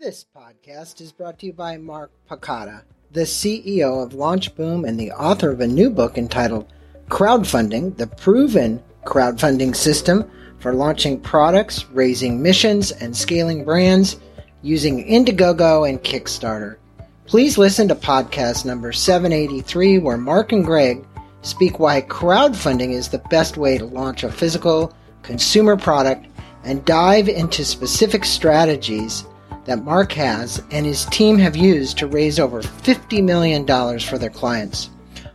This podcast is brought to you by Mark Pecota, the CEO of LaunchBoom and the author of a new book entitled Crowdfunding The Proven Crowdfunding System for Launching Products, Raising Missions, and Scaling Brands using Indiegogo and Kickstarter. Please listen to podcast number 783, where Mark and Greg speak why crowdfunding is the best way to launch a physical consumer product and dive into specific strategies that Mark has and his team have used to raise over $50 million for their clients.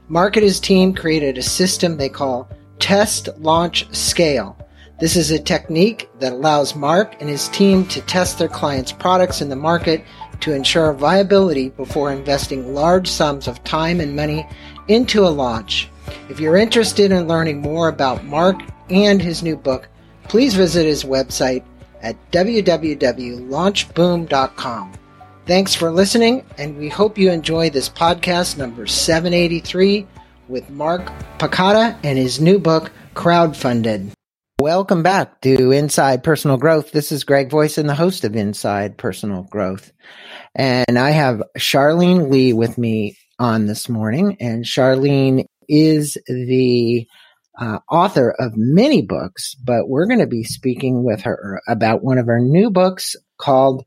Mark and his team created a system they call Test, Launch, Scale. This is a technique that allows Mark and his team to test their clients' products in the market to ensure viability before investing large sums of time and money into a launch. If you're interested in learning more about Mark and his new book, please visit his website at www.launchboom.com. Thanks for listening, and we hope you enjoy this podcast number 783 with Mark Pecota and his new book, Crowdfunded. Welcome back to Inside Personal Growth. This is Greg Voisen and the host of Inside Personal Growth. And I have Charlene Li with me on this morning. And Charlene is the uh, author of many books, but we're going to be speaking with her about one of her new books called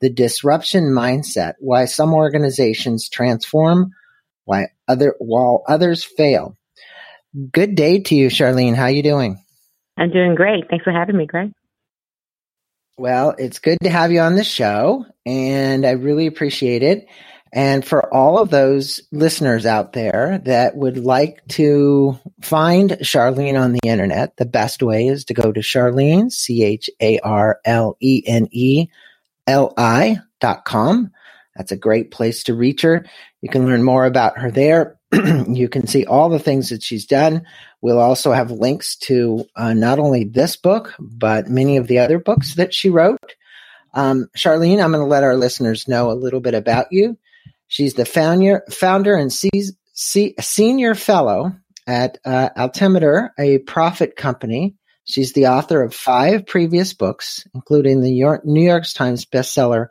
The Disruption Mindset Why Some Organizations Transform, Why other, While Others Fail. Good day to you, Charlene. How are you doing? I'm doing great. Thanks for having me, Greg. Well, it's good to have you on the show, and I really appreciate it. And for all of those listeners out there that would like to find Charlene on the internet, the best way is to go to Charlene, C H A R L E N E L I dot com. That's a great place to reach her. You can learn more about her there. you can see all the things that she's done. We'll also have links to uh, not only this book, but many of the other books that she wrote. Um, Charlene, I'm going to let our listeners know a little bit about you. She's the founder, founder and senior fellow at uh, Altimeter, a Prophet company. She's the author of five previous books, including the York, New York Times bestseller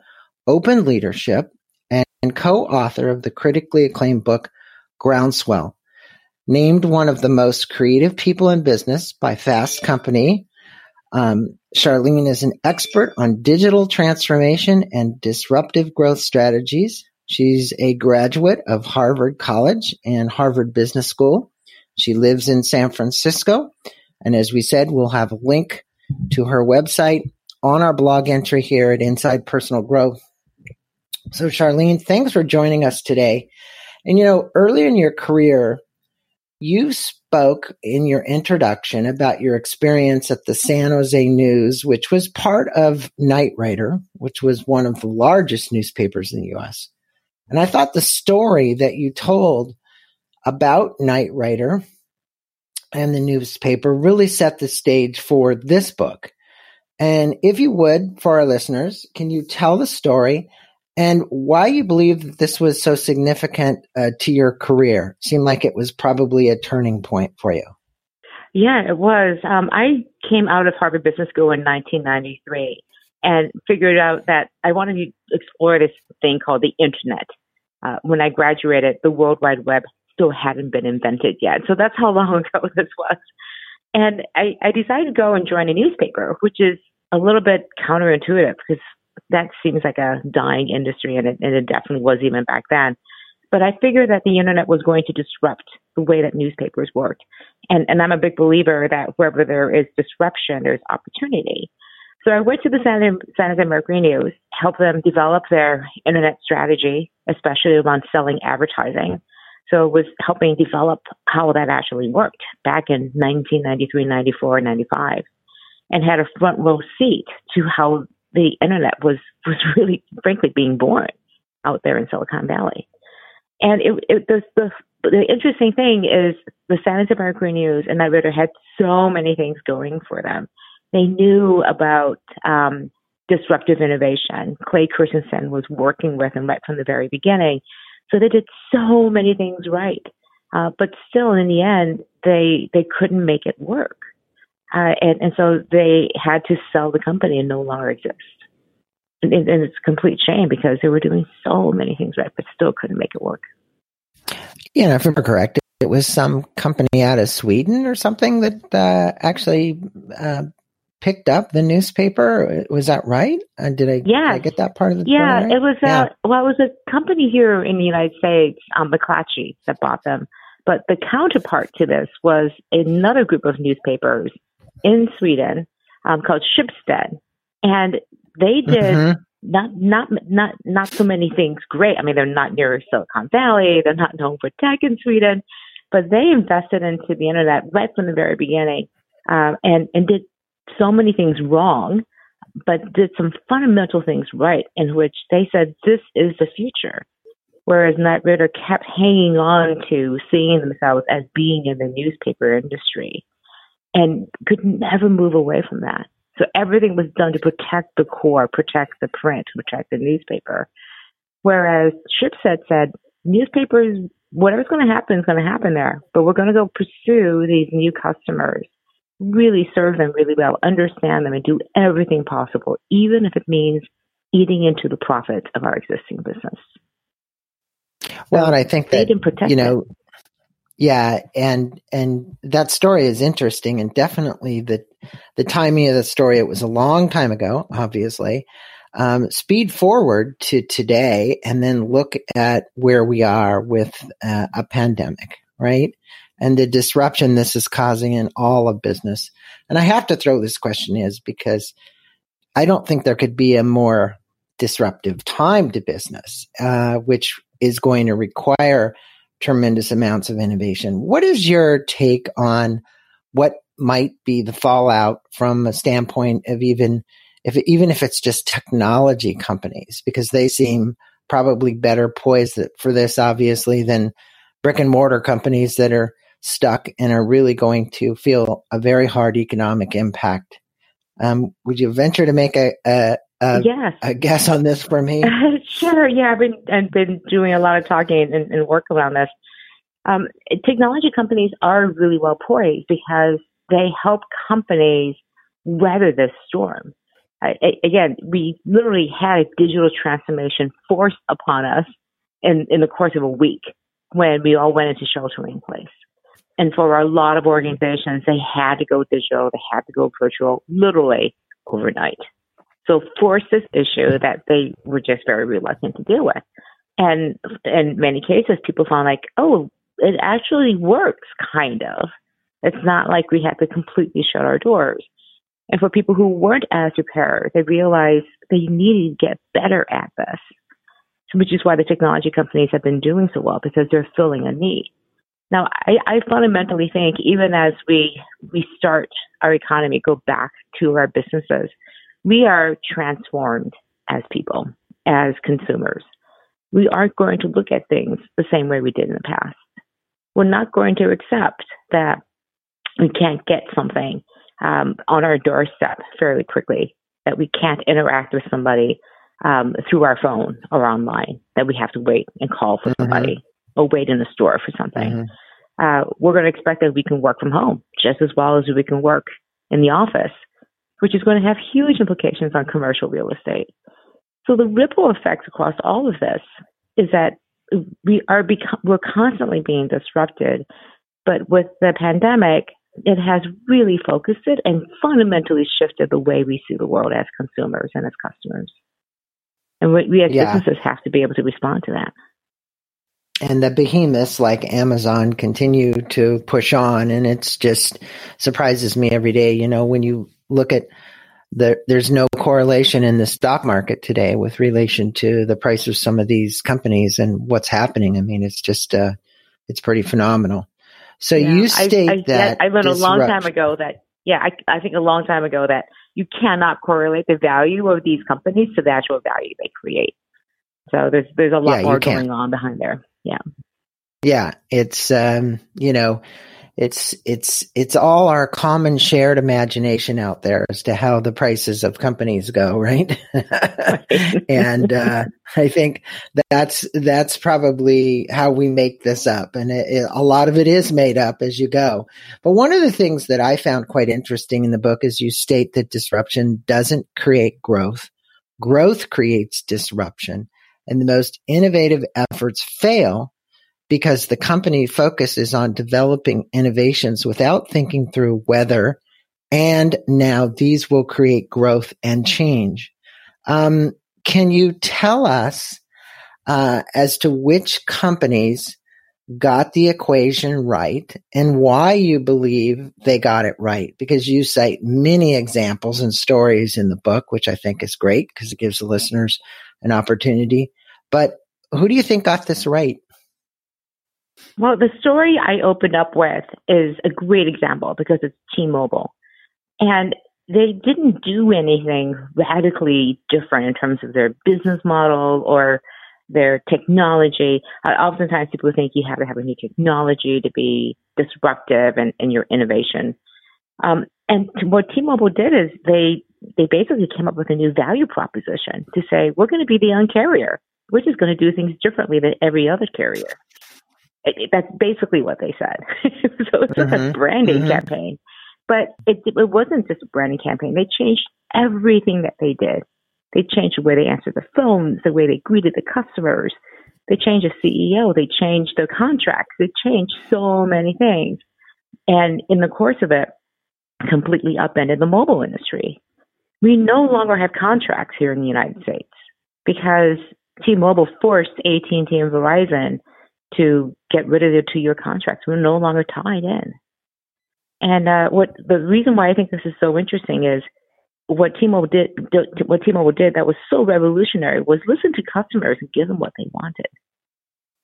Open Leadership, and, and co-author of the critically acclaimed book Groundswell. Named one of the most creative people in business by Fast Company, um, Charlene is an expert on digital transformation and disruptive growth strategies. She's a graduate of Harvard College and Harvard Business School. She lives in San Francisco. And as we said, we'll have a link to her website on our blog entry here at Inside Personal Growth. So, Charlene, thanks for joining us today. And you know, early in your career, you spoke in your introduction about your experience at the San Jose News, which was part of Knight Ridder, which was one of the largest newspapers in the US. And I thought the story that you told about Knight Ridder and the newspaper really set the stage for this book. And if you would, for our listeners, can you tell the story and why you believe that this was so significant uh, to your career? It seemed like it was probably a turning point for you. Yeah, it was. Um, I came out of Harvard Business School in 1993 and figured out that I wanted to explore this thing called the internet. Uh, when I graduated, the World Wide Web still hadn't been invented yet. So that's how long ago this was. And I, I decided to go and join a newspaper, which is a little bit counterintuitive because that seems like a dying industry, and it, and it definitely was even back then. But I figured that the internet was going to disrupt the way that newspapers worked. And, and I'm a big believer that wherever there is disruption, there's opportunity. So I went to the San, San Jose Mercury News, helped them develop their internet strategy, especially around selling advertising. So it was helping develop how that actually worked back in 1993, 94, 95, and had a front row seat to how the internet was, was really, frankly, being born out there in Silicon Valley. And it, it the, the, the interesting thing is the San Jose Mercury News and Knight Ridder had so many things going for them they knew about um, disruptive innovation. Clay Christensen was working with them right from the very beginning. So they did so many things right. Uh, but still, in the end, they they couldn't make it work, uh, and and so they had to sell the company and no longer exist. and, and it's a complete shame because they were doing so many things right, but still couldn't make it work. Yeah, if I'm correct, it was some company out of Sweden or something that uh, actually uh, picked up the newspaper. Was that right? Uh, did I, yeah. Did I get that part of the Yeah, right? it was. Uh, yeah. Well, it was a company here in the United States, um, McClatchy, that bought them. But the counterpart to this was another group of newspapers in Sweden um, called Schibsted, and they did Mhm. not not not not so many things great. I mean, they're not near Silicon Valley. They're not known for tech in Sweden, but they invested into the internet right from the very beginning, um, and and did so many things wrong, but did some fundamental things right. In which they said this is the future, whereas Knight Ridder kept hanging on to seeing themselves as being in the newspaper industry, and could never move away from that. So everything was done to protect the core, protect the print, protect the newspaper. Whereas Schibsted said, newspapers, whatever's going to happen is going to happen there, but we're going to go pursue these new customers, really serve them really well, understand them, and do everything possible, even if it means eating into the profits of our existing business. Well, and I think They that you it. know, yeah, and and that story is interesting, and definitely the the timing of the story. It was a long time ago, obviously. Um, speed forward to today, and then look at where we are with uh, a pandemic, right? And the disruption this is causing in all of business. And I have to throw this question is because I don't think there could be a more disruptive time to business, uh, which is going to require tremendous amounts of innovation. What is your take on what might be the fallout from a standpoint of even if even if it's just technology companies because they seem probably better poised for this obviously than brick and mortar companies that are stuck and are really going to feel a very hard economic impact. Um, would you venture to make a, a, a, yes. a guess on this for me? sure. Yeah, I've been I've been doing a lot of talking and, and work around this. Um, technology companies are really well poised because they help companies weather this storm. I, I, again, we literally had a digital transformation forced upon us in, in the course of a week when we all went into sheltering place. And for a lot of organizations, they had to go digital, they had to go virtual literally overnight. So forced this issue that they were just very reluctant to deal with. And in many cases, people found like, oh, it actually works, kind of. It's not like we had to completely shut our doors. And for people who weren't as prepared, they realized they needed to get better at this, which is why the technology companies have been doing so well because they're filling a need. Now, I, I fundamentally think even as we we start our economy, go back to our businesses, we are transformed as people, as consumers. We aren't going to look at things the same way we did in the past. We're not going to accept that we can't get something um, on our doorstep fairly quickly, that we can't interact with somebody um, through our phone or online, that we have to wait and call for somebody mm-hmm. Or wait in the store for something. Mm-hmm. Uh, we're going to expect that we can work from home just as well as we can work in the office, which is going to have huge implications on commercial real estate. So the ripple effects across all of this is that we are beco- we're constantly being disrupted, but with the pandemic, it has really focused it and fundamentally shifted the way we see the world as consumers and as customers. And we, we as Yeah. businesses have to be able to respond to that. And the behemoths like Amazon continue to push on, and it's just surprises me every day. You know, when you look at the, there's no correlation in the stock market today with relation to the price of some of these companies and what's happening. I mean, it's just, uh, it's pretty phenomenal. So Yeah. you state I, that I learned a long time ago that yeah, I, I think a long time ago that you cannot correlate the value of these companies to the actual value they create. So there's there's a lot Yeah, more going on behind there. Yeah. Yeah, it's um, you know, it's it's it's all our common shared imagination out there as to how the prices of companies go, right? and uh, I think that's that's probably how we make this up, and it, it, a lot of it is made up as you go. But one of the things that I found quite interesting in the book is you state that disruption doesn't create growth, growth creates disruption, and the most innovative efforts fail because the company focuses on developing innovations without thinking through whether and now these will create growth and change. Um, can you tell us uh, as to which companies got the equation right and why you believe they got it right? Because you cite many examples and stories in the book, which I think is great because it gives the listeners an opportunity. But who do you think got this right? Well, the story I opened up with is a great example because it's T-Mobile. And they didn't do anything radically different in terms of their business model or their technology. Uh, oftentimes people think you have to have a new technology to be disruptive and in your innovation. Um, and what T-Mobile did is they they basically came up with a new value proposition to say we're going to be the Un-carrier. We're just going to do things differently than every other carrier. It, it, that's basically what they said. so it's mm-hmm. a branding mm-hmm. campaign. But it, it wasn't just a branding campaign. They changed everything that they did. They changed the way they answered the phones, the way they greeted the customers. They changed the CEO. They changed their contracts. They changed so many things. And in the course of it, completely upended the mobile industry. We no longer have contracts here in the United States because T-Mobile forced AT&T and Verizon to get rid of their two-year contracts. We're no longer tied in. And uh, what the reason why I think this is so interesting is what T-Mobile did. What T-Mobile did that was so revolutionary was listen to customers and give them what they wanted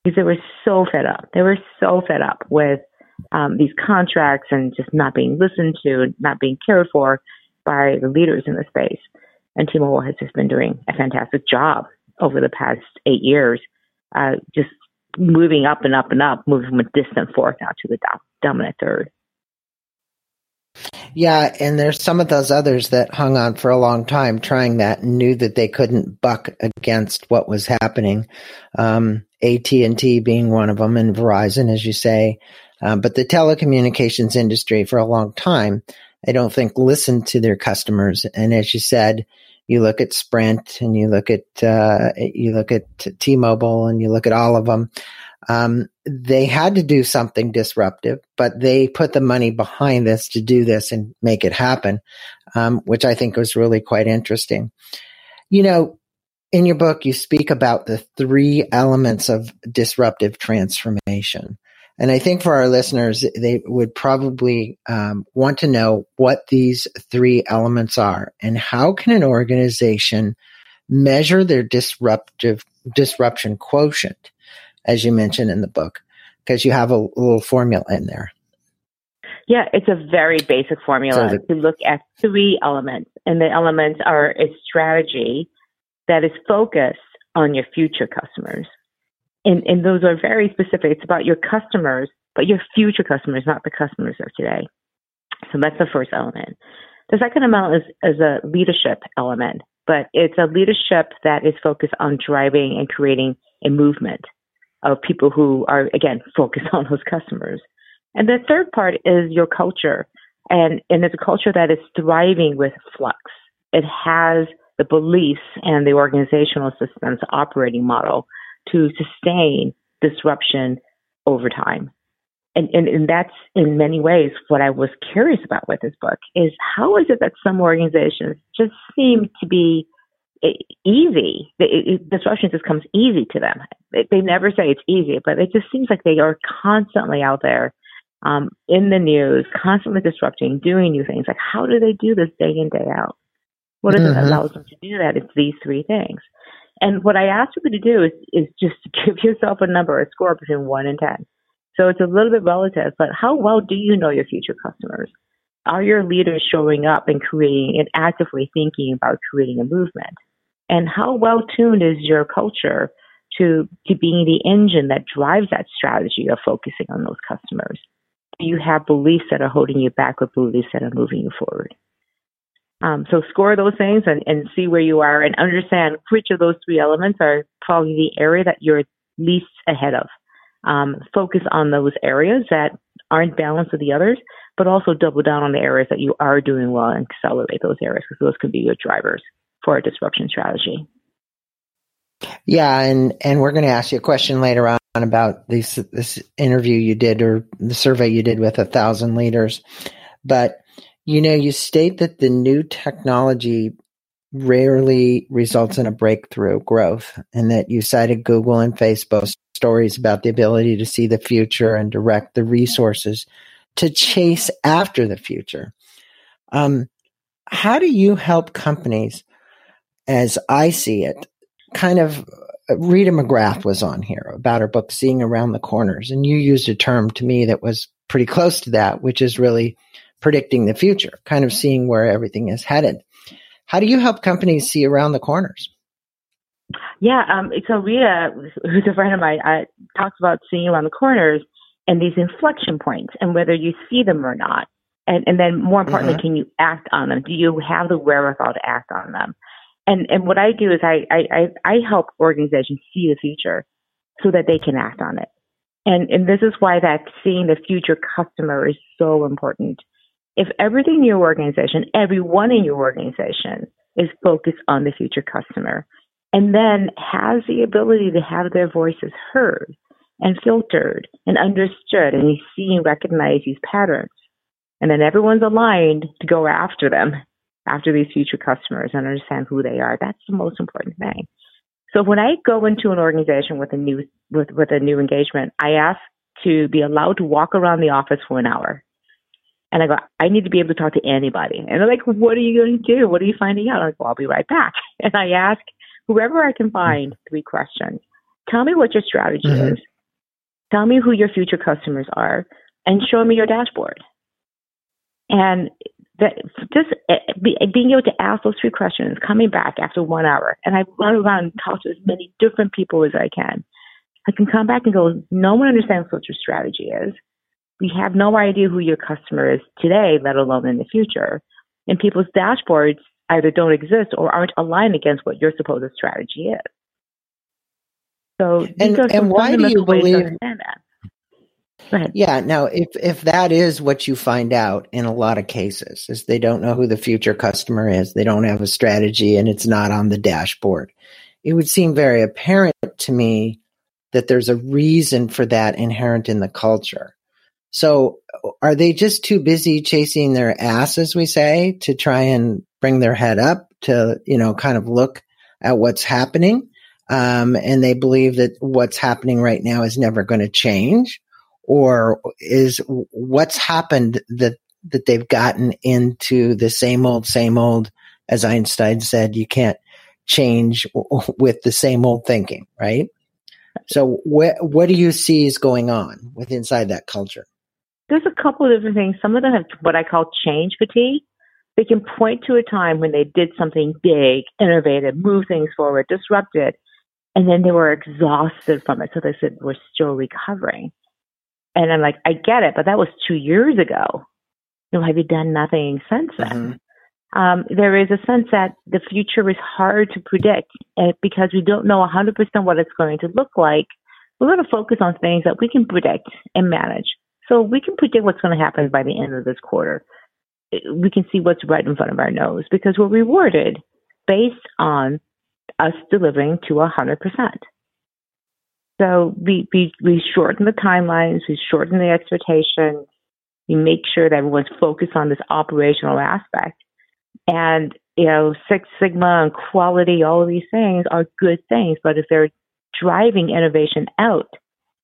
because they were so fed up. They were so fed up with um, these contracts and just not being listened to, not being cared for by the leaders in the space. And T-Mobile has just been doing a fantastic job over the past eight years, uh, just moving up and up and up, moving from a distant fourth now to the dominant third. Yeah, and there's some of those others that hung on for a long time trying that knew that they couldn't buck against what was happening. Um, AT&T being one of them and Verizon, as you say. Um, but the telecommunications industry for a long time, I don't think listen to their customers. And as you said, you look at Sprint and you look at, uh, you look at T-Mobile and you look at all of them. Um, they had to do something disruptive, but they put the money behind this to do this and make it happen, um, which I think was really quite interesting. You know, in your book, you speak about the three elements of disruptive transformation. And I think for our listeners, they would probably um, want to know what these three elements are and how can an organization measure their disruptive disruption quotient as you mentioned in the book, because you have a little formula in there. Yeah, it's a very basic formula so the, to look at three elements. And the elements are a strategy that is focused on your future customers. And, and those are very specific. It's about your customers, but your future customers, not the customers of today. So that's the first element. The second element is, is a leadership element, but it's a leadership that is focused on driving and creating a movement of people who are, again, focused on those customers. And the third part is your culture. And, and it's a culture that is thriving with flux. It has the beliefs and the organizational systems operating model to sustain disruption over time. And, and, and that's in many ways what I was curious about with this book is how is it that some organizations just seem to be easy. It, it, disruption just comes easy to them. They, they never say it's easy, but it just seems like they are constantly out there um, in the news, constantly disrupting, doing new things. Like, how do they do this day in, day out? What is mm-hmm. it that allows them to do that? It's these three things. And what I ask you to do is, is just give yourself a number, a score between one and 10. So it's a little bit relative, but how well do you know your future customers? Are your leaders showing up and creating and actively thinking about creating a movement? And how well tuned is your culture to, to being the engine that drives that strategy of focusing on those customers? Do you have beliefs that are holding you back or beliefs that are moving you forward? Um, so score those things and, and see where you are and understand which of those three elements are probably the area that you're least ahead of. Um, focus on those areas that aren't balanced with the others, but also double down on the areas that you are doing well and accelerate those areas because those can be your drivers for a disruption strategy. Yeah, and and we're going to ask you a question later on about this this interview you did or the survey you did with a thousand leaders, but you know you state that the new technology rarely results in a breakthrough growth, and that you cited Google and Facebook stories about the ability to see the future and direct the resources to chase after the future. Um, how do you help companies, as I see it, kind of Rita McGrath was on here about her book, Seeing Around the Corners. And you used a term to me that was pretty close to that, which is really predicting the future, kind of seeing where everything is headed. How do you help companies see around the corners? Yeah, um, so Rita, who's a friend of mine, uh, talks about seeing around the corners and these inflection points and whether you see them or not. And, and then more importantly, mm-hmm. can you act on them? Do you have the wherewithal to act on them? And and what I do is I, I, I help organizations see the future so that they can act on it. And and this is why that seeing the future customer is so important. If everything in your organization, everyone in your organization is focused on the future customer and then has the ability to have their voices heard and filtered and understood and you see and recognize these patterns. And then everyone's aligned to go after them after these future customers and understand who they are. That's the most important thing. So when I go into an organization with a new with, with a new engagement, I ask to be allowed to walk around the office for an hour. And I go, I need to be able to talk to anybody. And they're like, What are you going to do? What are you finding out? I'm like, Well, I'll be right back. And I ask whoever I can find three questions. Tell me what your strategy mm-hmm. is. Tell me who your future customers are and show me your dashboard. And that just eh, being able to ask those three questions, coming back after one hour, and I run around and talk to as many different people as I can. I can come back and go, no one understands what your strategy is. We have no idea who your customer is today, let alone in the future. And people's dashboards either don't exist or aren't aligned against what your supposed strategy is. So, and, and why do you believe that? Yeah. Now, if if that is what you find out in a lot of cases, is they don't know who the future customer is, they don't have a strategy, and it's not on the dashboard. It would seem very apparent to me that there's a reason for that inherent in the culture. So, are they just too busy chasing their ass, as we say, to try and bring their head up to you know kind of look at what's happening? Um, and they believe that what's happening right now is never going to change? Or is what's happened that that they've gotten into the same old same old as Einstein said you can't change with the same old thinking right? So what what do you see is going on with inside that culture there's a couple of different things some of them have what I call change fatigue they can point to a time when they did something big innovative move things forward disrupted and then they were exhausted from it so they said we're still recovering and I'm like, I get it, but that was two years ago. You know, have you done nothing since then? Mm-hmm. Um, there is a sense that the future is hard to predict and because we don't know 100% what it's going to look like. We're going to focus on things that we can predict and manage. So we can predict what's going to happen by the end of this quarter. We can see what's right in front of our nose because we're rewarded based on us delivering to 100%. So we, we, we shorten the timelines, we shorten the expectations, we make sure that everyone's focused on this operational aspect. And, you know, Six Sigma and quality, all of these things are good things, but if they're driving innovation out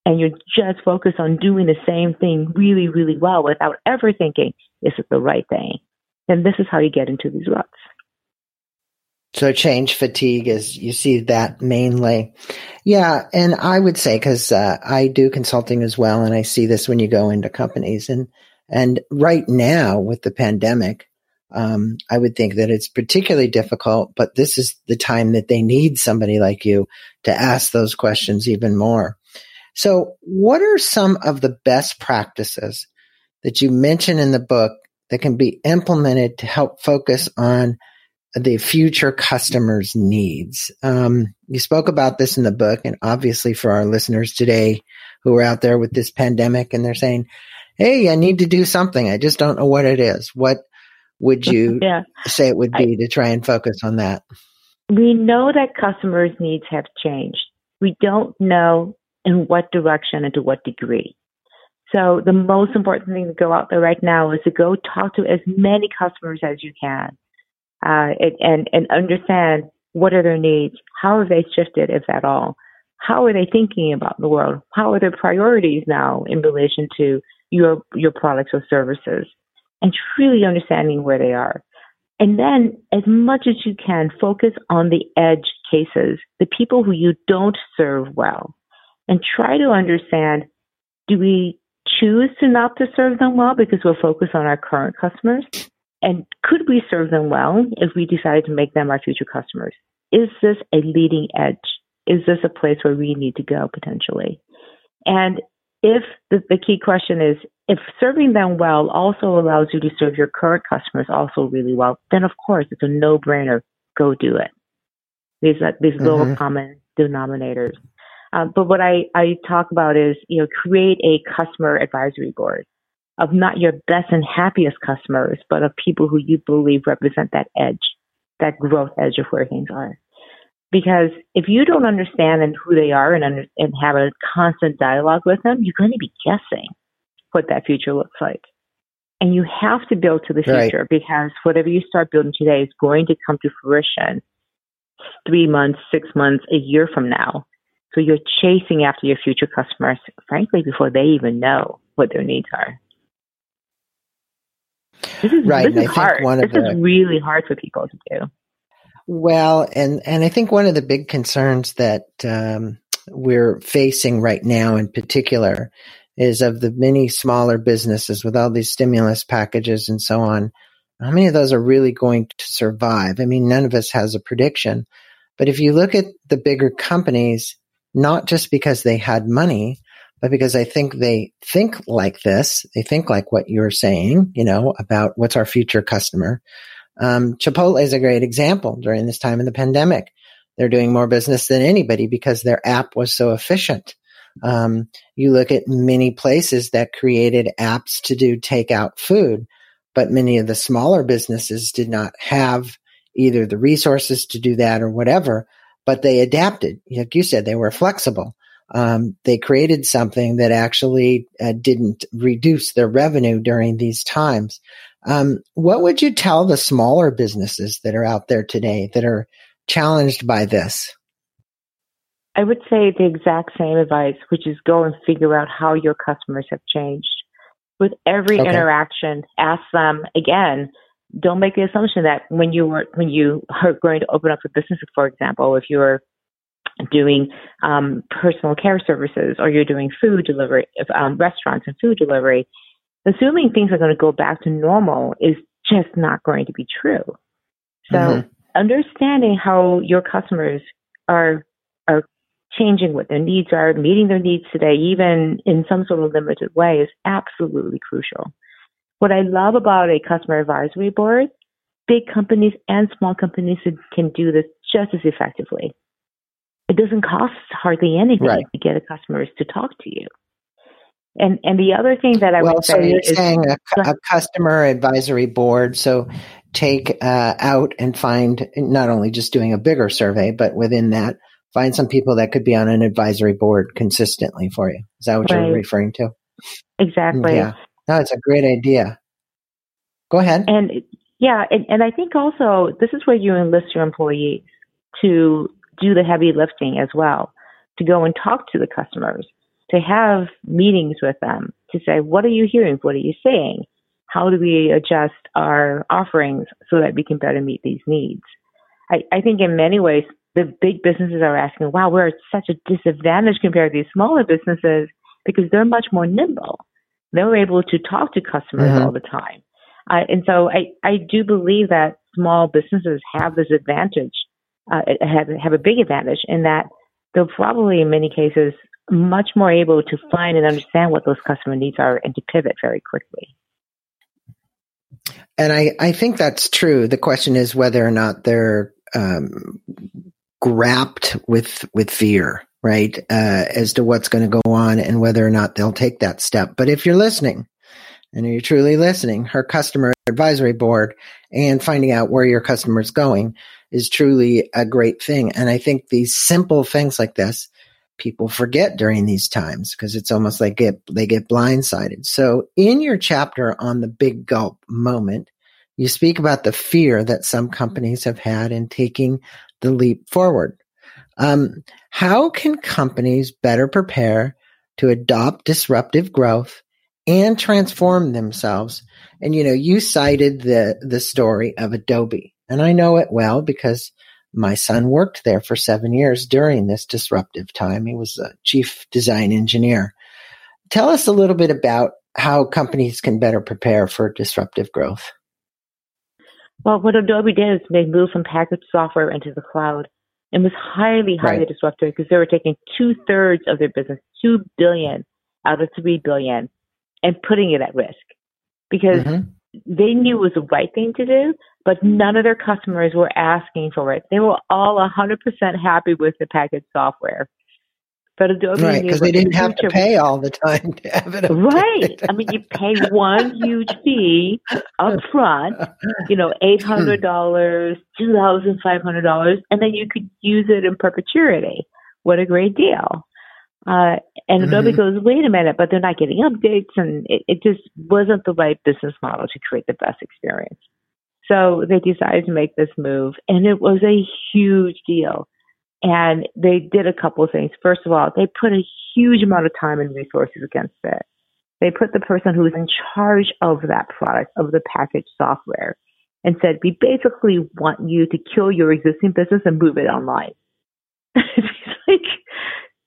and you're just focused on doing the same thing really, really well without ever thinking, is it the right thing? And this is how you get into these ruts. So change fatigue is you see that mainly. Yeah. And I would say, cause, uh, I do consulting as well. And I see this when you go into companies and, and right now with the pandemic, um, I would think that it's particularly difficult, but this is the time that they need somebody like you to ask those questions even more. So what are some of the best practices that you mention in the book that can be implemented to help focus on the future customers' needs. Um, you spoke about this in the book, and obviously for our listeners today who are out there with this pandemic and they're saying, Hey, I need to do something. I just don't know what it is. What would you yeah. say it would be I, to try and focus on that? we know that customers' needs have changed. We don't know in what direction and to what degree. So the most important thing to go out there right now is to go talk to as many customers as you can, uh, and and understand what are their needs, how have they shifted, if at all, how are they thinking about the world, how are their priorities now in relation to your your products or services, and truly understanding where they are. And then, as much as you can, focus on the edge cases, the people who you don't serve well, and try to understand do we choose to not to serve them well because we're focused on our current customers? And could we serve them well if we decided to make them our future customers? Is this a leading edge? Is this a place where we need to go potentially? And if the, the key question is if serving them well also allows you to serve your current customers also really well, then of course it's a no brainer. Go do it. These are these mm-hmm. lower common denominators. Um, but what I, I talk about is, you know, create a customer advisory board of not your best and happiest customers, but of people who you believe represent that edge, that growth edge of where things are. Because if you don't understand and who they are and, under, and have a constant dialogue with them, you're going to be guessing what that future looks like. And you have to build to the future right. because whatever you start building today is going to come to fruition three months, six months, a year from now. So you're chasing after your future customers, frankly, before they even know what their needs are. This is, right. This is hard. this the, is really hard for people to do. Well, and and I think one of the big concerns that um, we're facing right now, in particular, is of the many smaller businesses with all these stimulus packages and so on. How many of those are really going to survive? I mean, none of us has a prediction, but if you look at the bigger companies, not just because they had money, but because I think they think like this. They think like what you're saying, you know, about what's our future customer. Um, Chipotle is a great example during this time of the pandemic. They're doing more business than anybody because their app was so efficient. Um, you look at many places that created apps to do takeout food, but many of the smaller businesses did not have either the resources to do that or whatever but they adapted. Like you said, they were flexible. Um, they created something that actually uh, didn't reduce their revenue during these times. Um, what would you tell the smaller businesses that are out there today that are challenged by this? I would say the exact same advice, which is go and figure out how your customers have changed. With every okay. interaction, ask them again, don't make the assumption that when you were when you are going to open up a business, for example, if you're doing um, personal care services or you're doing food delivery, um, restaurants and food delivery, assuming things are going to go back to normal is just not going to be true. So mm-hmm. understanding how your customers are are changing what their needs are, meeting their needs today, even in some sort of limited way, is absolutely crucial. What I love about a customer advisory board, big companies and small companies can do this just as effectively. It doesn't cost hardly anything right. to get a customers to talk to you. And and the other thing that I well, would so say you're is saying a, a, customer advisory board. So take uh, out and find not only just doing a bigger survey, but within that, find some people that could be on an advisory board consistently for you. Is that what right. you're referring to? Exactly. Yeah. No, it's a great idea. Go ahead. And yeah, and, and I think also this is where you enlist your employees to do the heavy lifting as well, to go and talk to the customers, to have meetings with them, to say, what are you hearing? What are you saying? How do we adjust our offerings so that we can better meet these needs? I, I think in many ways, the big businesses are asking, wow, we're at such a disadvantage compared to these smaller businesses because they're much more nimble they're able to talk to customers mm-hmm. all the time. Uh, and so I, I do believe that small businesses have this advantage, uh, have, have a big advantage in that they're probably in many cases much more able to find and understand what those customer needs are and to pivot very quickly. And I, I think that's true. The question is whether or not they're um, grapped with with fear right, uh, as to what's going to go on and whether or not they'll take that step. But if you're listening, and you're truly listening, her customer advisory board and finding out where your customer is going is truly a great thing. And I think these simple things like this, people forget during these times because it's almost like get, they get blindsided. So in your chapter on the big gulp moment, you speak about the fear that some companies have had in taking the leap forward. Um, how can companies better prepare to adopt disruptive growth and transform themselves? And you know, you cited the the story of Adobe, and I know it well because my son worked there for seven years during this disruptive time. He was a chief design engineer. Tell us a little bit about how companies can better prepare for disruptive growth. Well, what Adobe did is they moved from packaged software into the cloud and was highly, highly right. disruptive because they were taking two thirds of their business, two billion out of three billion, and putting it at risk because mm-hmm. they knew it was the right thing to do, but none of their customers were asking for it. They were all 100% happy with the packaged software. But Adobe right because they didn't have to pay all the time to have it. Right. I mean, you pay one huge fee up front, you know, eight hundred dollars, two thousand five hundred dollars, and then you could use it in perpetuity. What a great deal! Uh, and Adobe mm-hmm. goes, wait a minute, but they're not getting updates, and it, it just wasn't the right business model to create the best experience. So they decided to make this move, and it was a huge deal. And they did a couple of things. First of all, they put a huge amount of time and resources against it. They put the person who was in charge of that product, of the package software, and said, we basically want you to kill your existing business and move it online. it's like,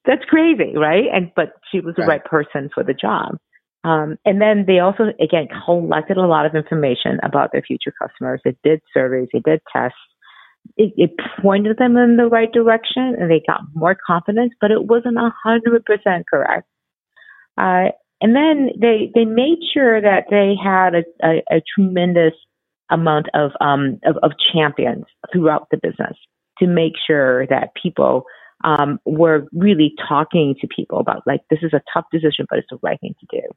that's crazy, right? And, but she was the right, right person for the job. Um, and then they also, again, collected a lot of information about their future customers. They did surveys, they did tests, it, it pointed them in the right direction and they got more confidence, but it wasn't a hundred percent correct. Uh, and then they they made sure that they had a, a, a tremendous amount of, um, of of champions throughout the business to make sure that people um, were really talking to people about like this is a tough decision, but it's the right thing to do.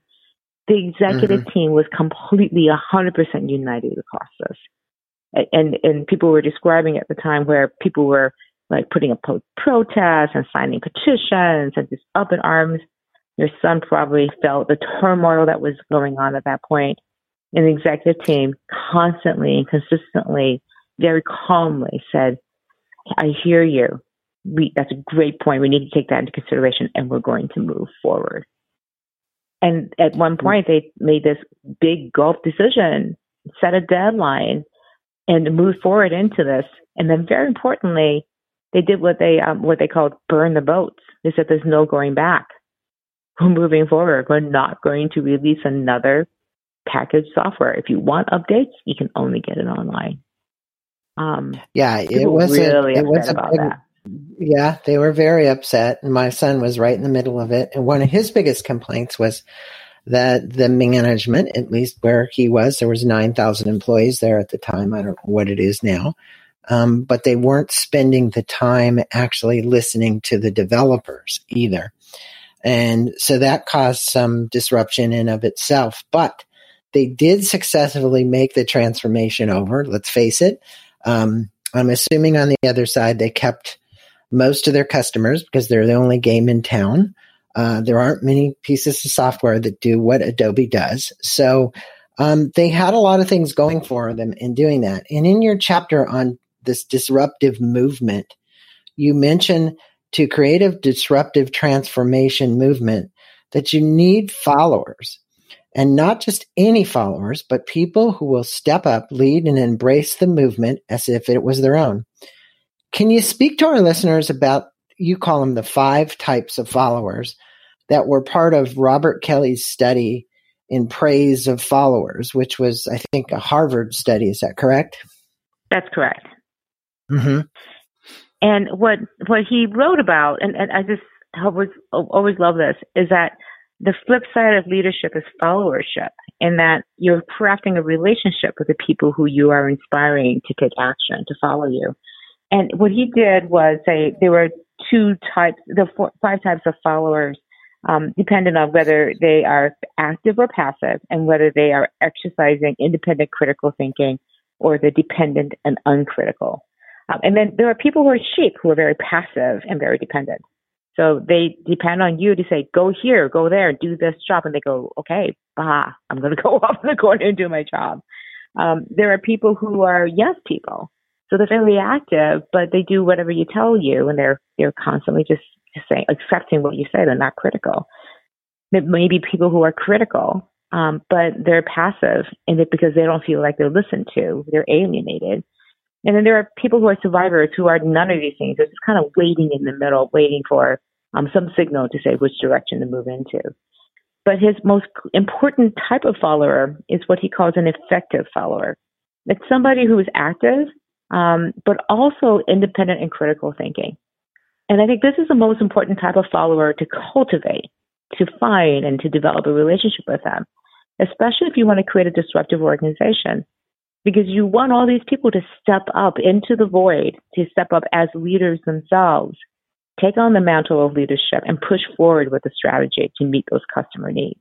The executive mm-hmm. team was completely 100% united across this and and people were describing at the time where people were like putting up protests and signing petitions and just up in arms. Your son probably felt the turmoil that was going on at that point. And the executive team constantly and consistently, very calmly said, I hear you. We, that's a great point. We need to take that into consideration and we're going to move forward. And at one hmm. point, they made this big gulp decision, set a deadline, and move forward into this. And then, very importantly, they did what they um, what they called burn the boats. They said there's no going back. We're moving forward. We're not going to release another packaged software. If you want updates, you can only get it online. Um, yeah, it was really it was about big, that. Yeah, they were very upset, and my son was right in the middle of it. And one of his biggest complaints was that the management, at least where he was, there was 9,000 employees there at the time. I don't know what it is now. Um, but they weren't spending the time actually listening to the developers either. And so that caused some disruption in of itself, but they did successfully make the transformation over. Let's face it. Um, I'm assuming on the other side, they kept most of their customers because they're the only game in town. Uh, there aren't many pieces of software that do what Adobe does. So um, they had a lot of things going for them in doing that. And in your chapter on this disruptive movement, you mention to creative disruptive transformation movement that you need followers and not just any followers, but people who will step up, lead, and embrace the movement as if it was their own. Can you speak to our listeners about you call them the five types of followers that were part of Robert Kelley's study in praise of followers, which was, I think, a Harvard study. Is that correct? That's correct. Mm-hmm. And what what he wrote about, and, and I just always always love this, is that the flip side of leadership is followership, and that you're crafting a relationship with the people who you are inspiring to take action, to follow you. And what he did was say there were two types, the four, five types of followers, um, dependent on whether they are active or passive and whether they are exercising independent critical thinking or the dependent and uncritical. Um, and then there are people who are sheep who are very passive and very dependent. So they depend on you to say, go here, go there, do this job. And they go, okay, bah, I'm going to go off in the corner and do my job. Um, there are people who are yes people. So they're very active, but they do whatever you tell you and they're, they're constantly just, saying, accepting what you say. They're not critical. Maybe people who are critical, um, but they're passive and because they don't feel like they're listened to. They're alienated. And then there are people who are survivors who are none of these things. They're just kind of waiting in the middle, waiting for um, some signal to say which direction to move into. But his most important type of follower is what he calls an effective follower. It's somebody who is active, um, but also independent and critical thinking. And I think this is the most important type of follower to cultivate, to find, and to develop a relationship with them, especially if you want to create a disruptive organization because you want all these people to step up into the void, to step up as leaders themselves, take on the mantle of leadership, and push forward with a strategy to meet those customer needs.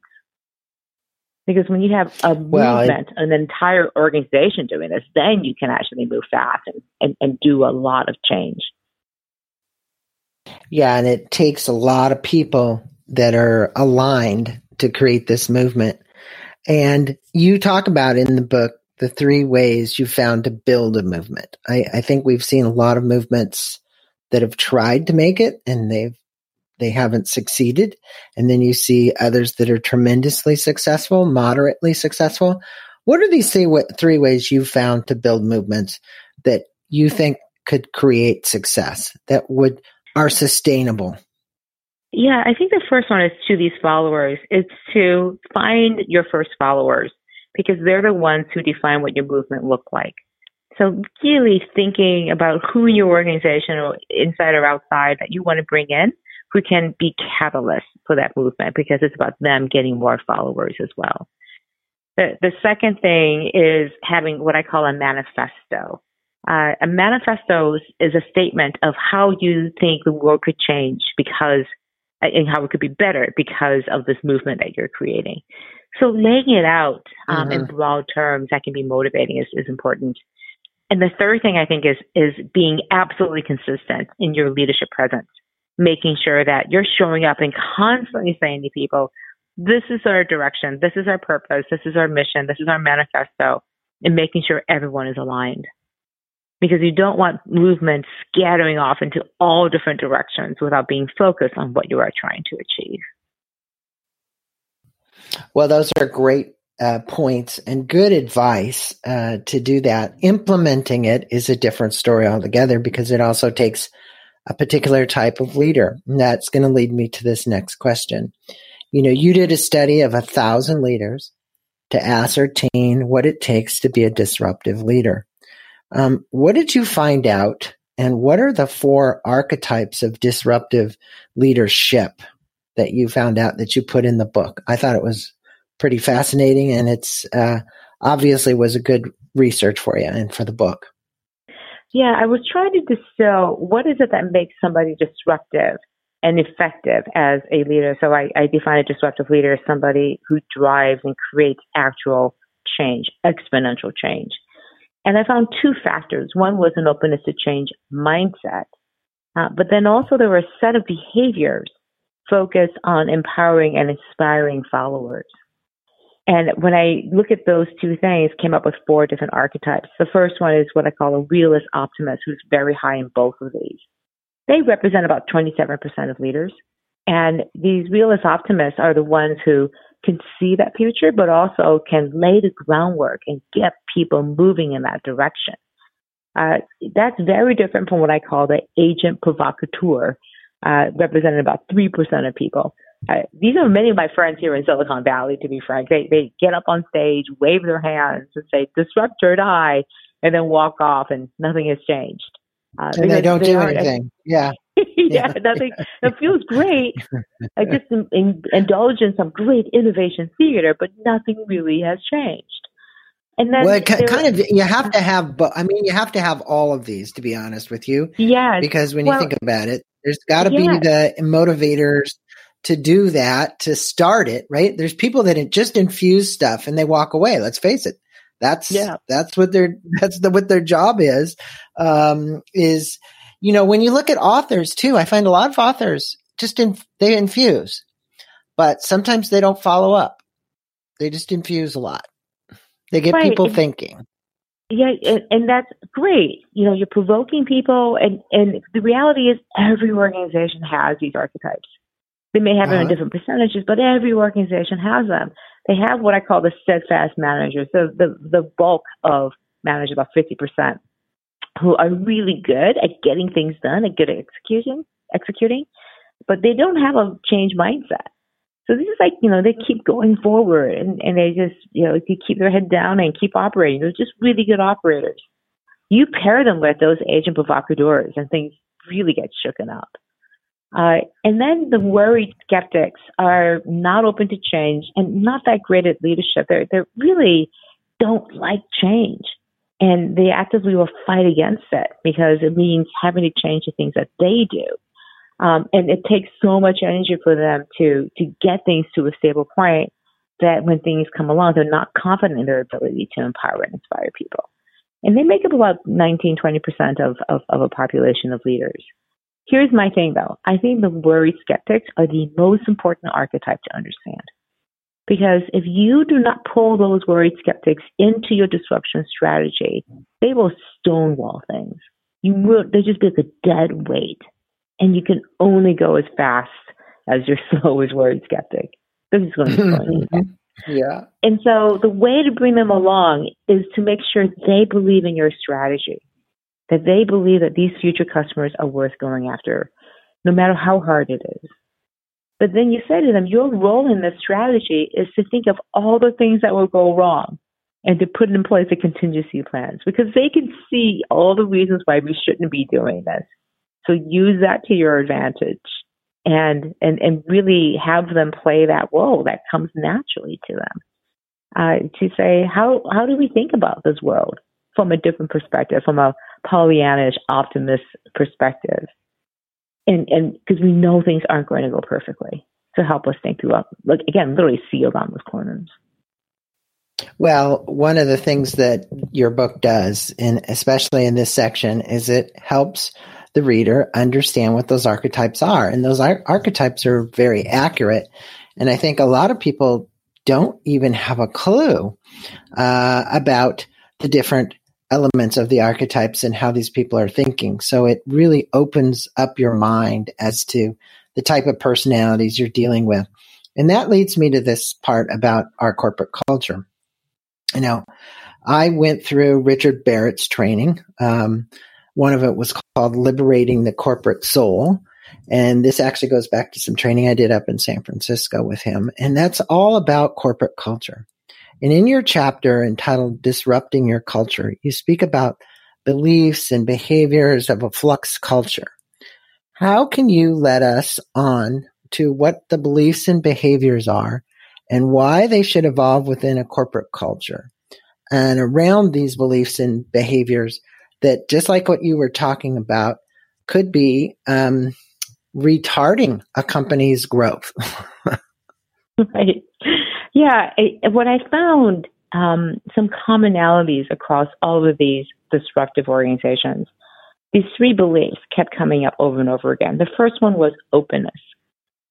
Because when you have a well, movement, an entire organization doing this, then you can actually move fast and, and, and do a lot of change. Yeah, and it takes a lot of people that are aligned to create this movement. And you talk about in the book the three ways you found to build a movement. I, I think we've seen a lot of movements that have tried to make it and they've they haven't succeeded. And then you see others that are tremendously successful, moderately successful. What are these three ways you found to build movements that you think could create success that would are sustainable? Yeah, I think the first one is to these followers. It's to find your first followers because they're the ones who define what your movement look like. So really thinking about who in your organization or inside or outside that you want to bring in who can be catalysts for that movement because it's about them getting more followers as well. The, the second thing is having what I call a manifesto. Uh, a manifesto is a statement of how you think the world could change because and how it could be better because of this movement that you're creating. So laying it out um, mm-hmm. in broad terms that can be motivating is, is important. And the third thing I think is is being absolutely consistent in your leadership presence, making sure that you're showing up and constantly saying to people, "This is our direction, this is our purpose, this is our mission, this is our manifesto," and making sure everyone is aligned. Because you don't want movement scattering off into all different directions without being focused on what you are trying to achieve. Well, those are great uh, points and good advice uh, to do that. Implementing it is a different story altogether because it also takes a particular type of leader. And that's going to lead me to this next question. You know, you did a study of a thousand leaders to ascertain what it takes to be a disruptive leader. Um, what did you find out? And what are the four archetypes of disruptive leadership that you found out that you put in the book. I thought it was pretty fascinating, and it's uh, obviously was a good research for you and for the book. Yeah, I was trying to distill what is it that makes somebody disruptive and effective as a leader. So I, I define a disruptive leader as somebody who drives and creates actual change, exponential change. And I found two factors. One was an openness to change mindset, uh, but then also there were a set of behaviors focused on empowering and inspiring followers. And when I look at those two things, came up with four different archetypes. The first one is what I call a realist optimist, who's very high in both of these. They represent about 27% of leaders. And these realist optimists are the ones who can see that future, but also can lay the groundwork and get people moving in that direction. Uh, that's very different from what I call the agent provocateur, uh, represented about 3% of people. Uh, these are many of my friends here in Silicon Valley, to be frank. They, they get up on stage, wave their hands, and say, disrupt or die, and then walk off, and nothing has changed. Uh, and they don't they do anything. yeah. yeah, nothing. It feels great. I just in, in, indulge in some great innovation theater, but nothing really has changed. And then well, it kind of you have to have, but I mean, you have to have all of these to be honest with you. Yeah, because when well, you think about it, there's got to be the motivators to do that, to start it, right? There's people that just infuse stuff and they walk away. Let's face it. That's yeah. that's what their that's the, what their job is. Um, is you know when you look at authors too, I find a lot of authors just in, they infuse, but sometimes they don't follow up. They just infuse a lot. They get right. people thinking. Yeah, and, and, that's great. You know, you're provoking people, and and the reality is every organization has these archetypes. They may have uh-huh. them in uh-huh. different percentages, but every organization has them. They have what I call the steadfast managers, so the the bulk of managers, about fifty percent, who are really good at getting things done and good at executing, executing, but they don't have a change mindset. So this is like, you know, they keep going forward and, and they just, you know, they keep their head down and keep operating. They're just really good operators. You pair them with those agent provocateurs and things really get shooken up. Uh, and then the worried skeptics are not open to change and not that great at leadership. They're, they really don't like change. And they actively will fight against it because it means having to change the things that they do. Um, and it takes so much energy for them to to get things to a stable point that when things come along, they're not confident in their ability to empower and inspire people. And they make up about 19, 20% of, of, of a population of leaders. Here's my thing though. I think the worried skeptics are the most important archetype to understand. Because if you do not pull those worried skeptics into your disruption strategy, they will stonewall things. You will, they'll just be like a dead weight and you can only go as fast as your slowest worried skeptic. This is going to be Yeah. And so the way to bring them along is to make sure they believe in your strategy, that they believe that these future customers are worth going after, no matter how hard it is. But then you say to them, your role in this strategy is to think of all the things that will go wrong and to put in place the contingency plans because they can see all the reasons why we shouldn't be doing this. So use that to your advantage and, and, and really have them play that role that comes naturally to them. Uh, to say, how, how do we think about this world from a different perspective, from a Pollyannish optimist perspective? And, and because we know things aren't going to go perfectly to help us think through, like, again, literally see around those corners. Well, one of the things that your book does, and especially in this section, is it helps the reader understand what those archetypes are. And those ar- archetypes are very accurate. And I think a lot of people don't even have a clue uh, about the different elements of the archetypes and how these people are thinking. So it really opens up your mind as to the type of personalities you're dealing with. And that leads me to this part about our corporate culture. You know, I went through Richard Barrett's training. Um, one of it was called Liberating the Corporate Soul. And this actually goes back to some training I did up in San Francisco with him. And that's all about corporate culture. And in your chapter entitled Disrupting Your Culture, you speak about beliefs and behaviors of a flux culture. How can you let us on to what the beliefs and behaviors are and why they should evolve within a corporate culture? And around these beliefs and behaviors, that just like what you were talking about could be um, retarding a company's growth. right. Yeah. It, what I found um, some commonalities across all of these disruptive organizations. These three beliefs kept coming up over and over again. The first one was openness,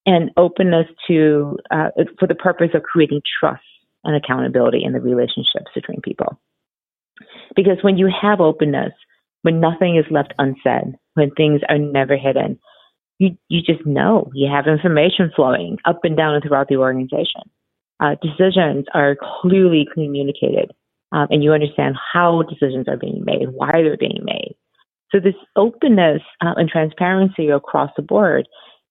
and openness to uh, for the purpose of creating trust and accountability in the relationships between people. Because when you have openness, when nothing is left unsaid, when things are never hidden, you, you just know you have information flowing up and down and throughout the organization. Uh, decisions are clearly communicated, um, and you understand how decisions are being made, why they're being made. So this openness uh, and transparency across the board,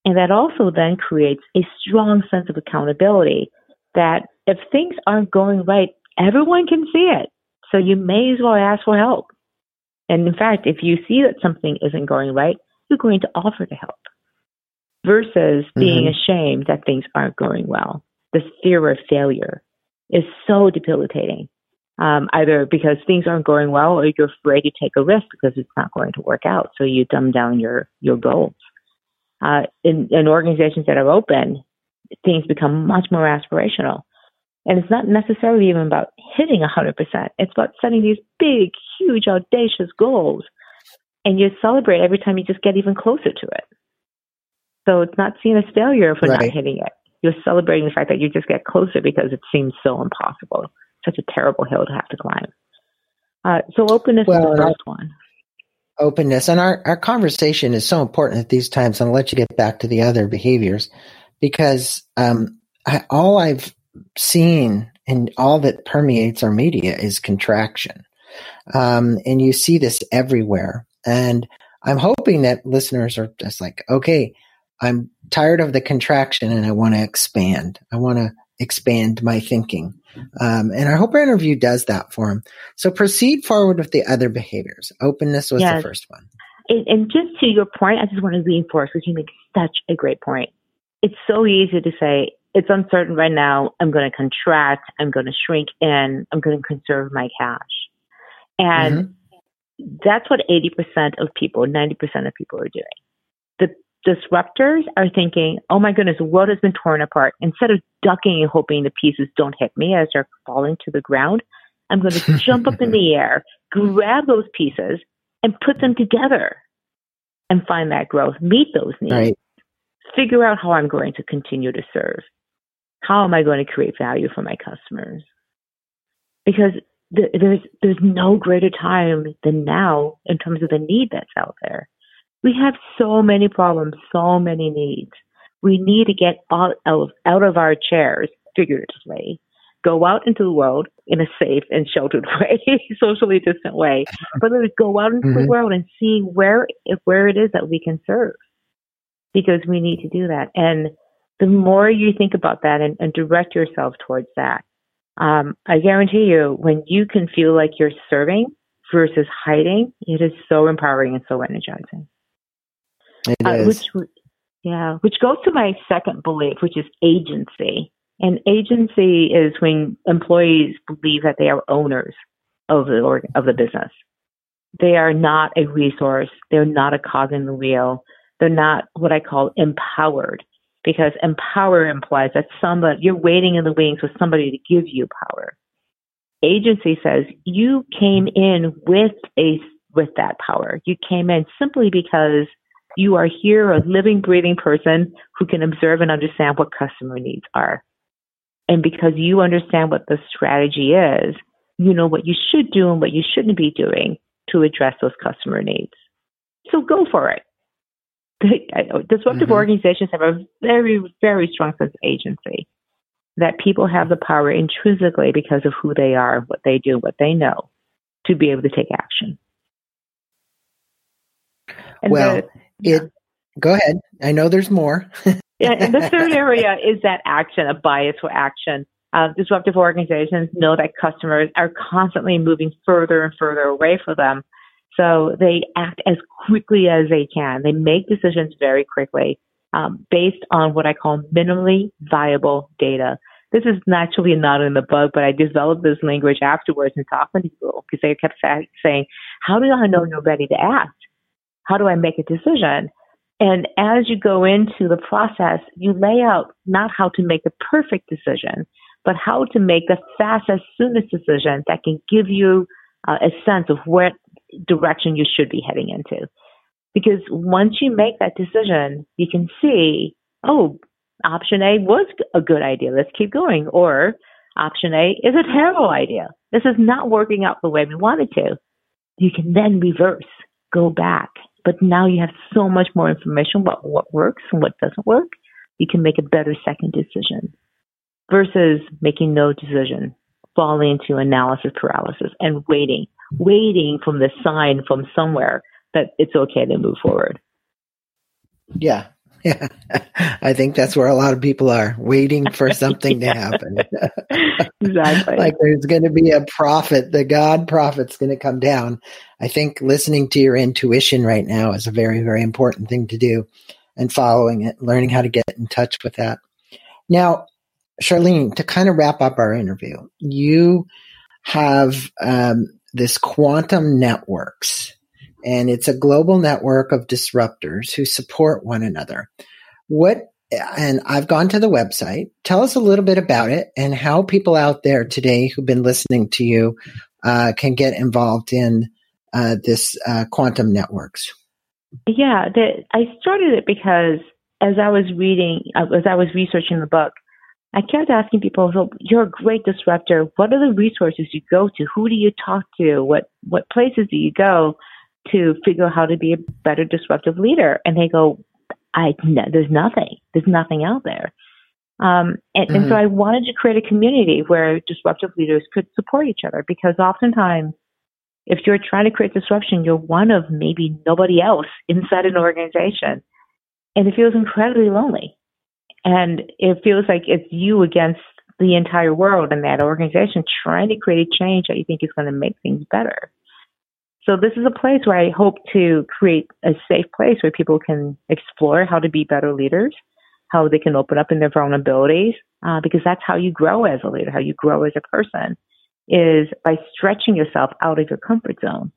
and that also then creates a strong sense of accountability that if things aren't going right, everyone can see it. So you may as well ask for help. And in fact, if you see that something isn't going right, you're going to offer to help versus being mm-hmm. ashamed that things aren't going well. This fear of failure is so debilitating. Um, either because things aren't going well or you're afraid to take a risk because it's not going to work out. So you dumb down your, your goals. Uh, in, in organizations that are open, things become much more aspirational. And it's not necessarily even about hitting 100%. It's about setting these big, huge, audacious goals. And you celebrate every time you just get even closer to it. So it's not seen as failure for right. not hitting it. You're celebrating the fact that you just get closer because it seems so impossible. Such a terrible hill to have to climb. Uh, so openness well, is the first one. Openness. And our, our conversation is so important at these times. And I'll let you get back to the other behaviors because um, I, all I've seen and all that permeates our media is contraction. Um, and you see this everywhere. And I'm hoping that listeners are just like, okay, I'm tired of the contraction and I want to expand. I want to expand my thinking. Um, and I hope our interview does that for them. So proceed forward with the other behaviors. Openness was yes. the first one. And, and just to your point, I just want to reinforce because you make such a great point. It's so easy to say, it's uncertain right now. I'm going to contract. I'm going to shrink in. I'm going to conserve my cash. And mm-hmm. that's what 80% of people, 90% of people are doing. Disruptors are thinking, oh my goodness, the world has been torn apart. Instead of ducking and hoping the pieces don't hit me as they're falling to the ground, I'm going to jump up in the air, grab those pieces, and put them together and find that growth, meet those needs, right. figure out how I'm going to continue to serve. How am I going to create value for my customers? Because th- there's there's no greater time than now in terms of the need that's out there. We have so many problems, so many needs. We need to get out of, out of our chairs, figuratively, go out into the world in a safe and sheltered way, socially distant way, but let's go out into mm-hmm. the world and see where where it is that we can serve, because we need to do that. And the more you think about that and, and direct yourself towards that, um, I guarantee you, when you can feel like you're serving versus hiding, it is so empowering and so energizing. Uh. Which, yeah, which goes to my second belief, which is agency. And agency is when employees believe that they are owners of the org- of the business. They are not a resource. They're not a cog in the wheel. They're not what I call empowered, because empower implies that somebody you're waiting in the wings for somebody to give you power. Agency says you came in with a with that power. You came in simply because you are here, a living, breathing person who can observe and understand what customer needs are. And because you understand what the strategy is, you know what you should do and what you shouldn't be doing to address those customer needs. So go for it. Disruptive mm-hmm. organizations have a very, very strong sense of agency that people have the power intrinsically because of who they are, what they do, what they know to be able to take action. And well, the, it go ahead. I know there's more. yeah, and the third area is that action, a bias for action. Uh, disruptive organizations know that customers are constantly moving further and further away from them. So they act as quickly as they can. They make decisions very quickly um, based on what I call minimally viable data. This is naturally not in the book, but I developed this language afterwards and talking to people because they kept saying, how do I know you're ready to act? How do I make a decision? And as you go into the process, you lay out not how to make the perfect decision, but how to make the fastest, soonest decision that can give you uh, a sense of what direction you should be heading into. Because once you make that decision, you can see, oh, option A was a good idea. Let's keep going. Or option A is a terrible idea. This is not working out the way we wanted to. You can then reverse, go back, but now you have so much more information about what works and what doesn't work. You can make a better second decision versus making no decision, falling into analysis paralysis and waiting, waiting from the sign from somewhere that it's okay to move forward. Yeah. Yeah. I think that's where a lot of people are waiting for something to happen. exactly. like there's going to be a prophet, the God prophet's going to come down. I think listening to your intuition right now is a very, very important thing to do and following it, learning how to get in touch with that. Now, Charlene, to kind of wrap up our interview, you have um, this quantum networks and it's a global network of disruptors who support one another. What and I've gone to the website. Tell us a little bit about it and how people out there today who've been listening to you uh, can get involved in uh, this uh, quantum networks. Yeah, the, I started it because as I was reading, uh, as I was researching the book, I kept asking people, so you're a great disruptor. What are the resources you go to? Who do you talk to? What, what places do you go to figure out how to be a better disruptive leader? And they go, I, no, there's nothing. There's nothing out there. Um, and, mm-hmm. and so mm-hmm. I wanted to create a community where disruptive leaders could support each other because oftentimes if you're trying to create disruption, you're one of maybe nobody else inside an organization. And it feels incredibly lonely. And it feels like it's you against the entire world and that organization trying to create a change that you think is going to make things better. So this is a place where I hope to create a safe place where people can explore how to be better leaders, how they can open up in their vulnerabilities, uh, because that's how you grow as a leader, how you grow as a person is by stretching yourself out of your comfort zone.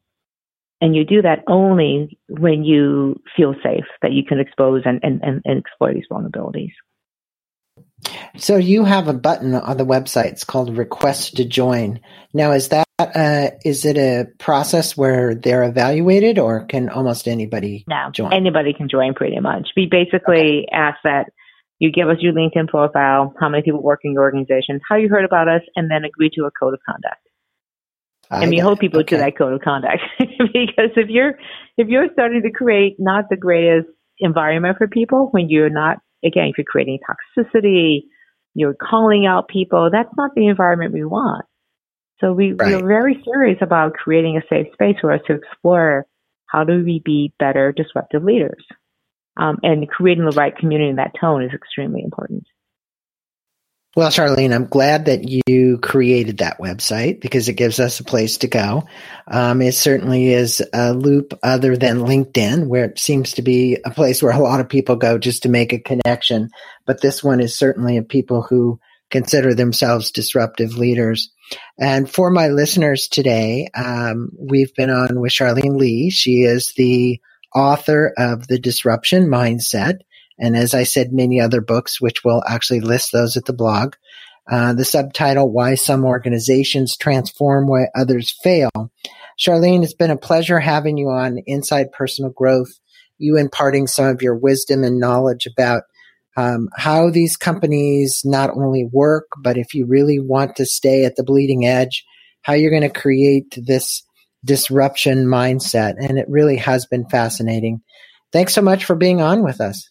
And you do that only when you feel safe that you can expose and, and, and, and explore these vulnerabilities. So you have a button on the website. It's called Request to Join. Now, is that uh, is it a process where they're evaluated, or can almost anybody no, join? Anybody can join, pretty much. We basically okay. ask that you give us your LinkedIn profile, how many people work in your organization, how you heard about us, and then agree to a code of conduct. I and we hold people okay. to that code of conduct because if you're if you're starting to create not the greatest environment for people when you're not again if you're creating toxicity, you're calling out people, that's not the environment we want. So we, right. we're very serious about creating a safe space for us to explore how do we be better disruptive leaders um, and creating the right community in that tone is extremely important. Well, Charlene, I'm glad that you created that website because it gives us a place to go. Um, it certainly is a loop other than LinkedIn, where it seems to be a place where a lot of people go just to make a connection. But this one is certainly of people who consider themselves disruptive leaders. And for my listeners today, um, we've been on with Charlene Li. She is the author of The Disruption Mindset. And as I said, many other books, which we'll actually list those at the blog. Uh, the subtitle, Why Some Organizations Transform Why Others Fail. Charlene, it's been a pleasure having you on Inside Personal Growth, you imparting some of your wisdom and knowledge about um, how these companies not only work, but if you really want to stay at the bleeding edge, how you're going to create this disruption mindset. And it really has been fascinating. Thanks so much for being on with us.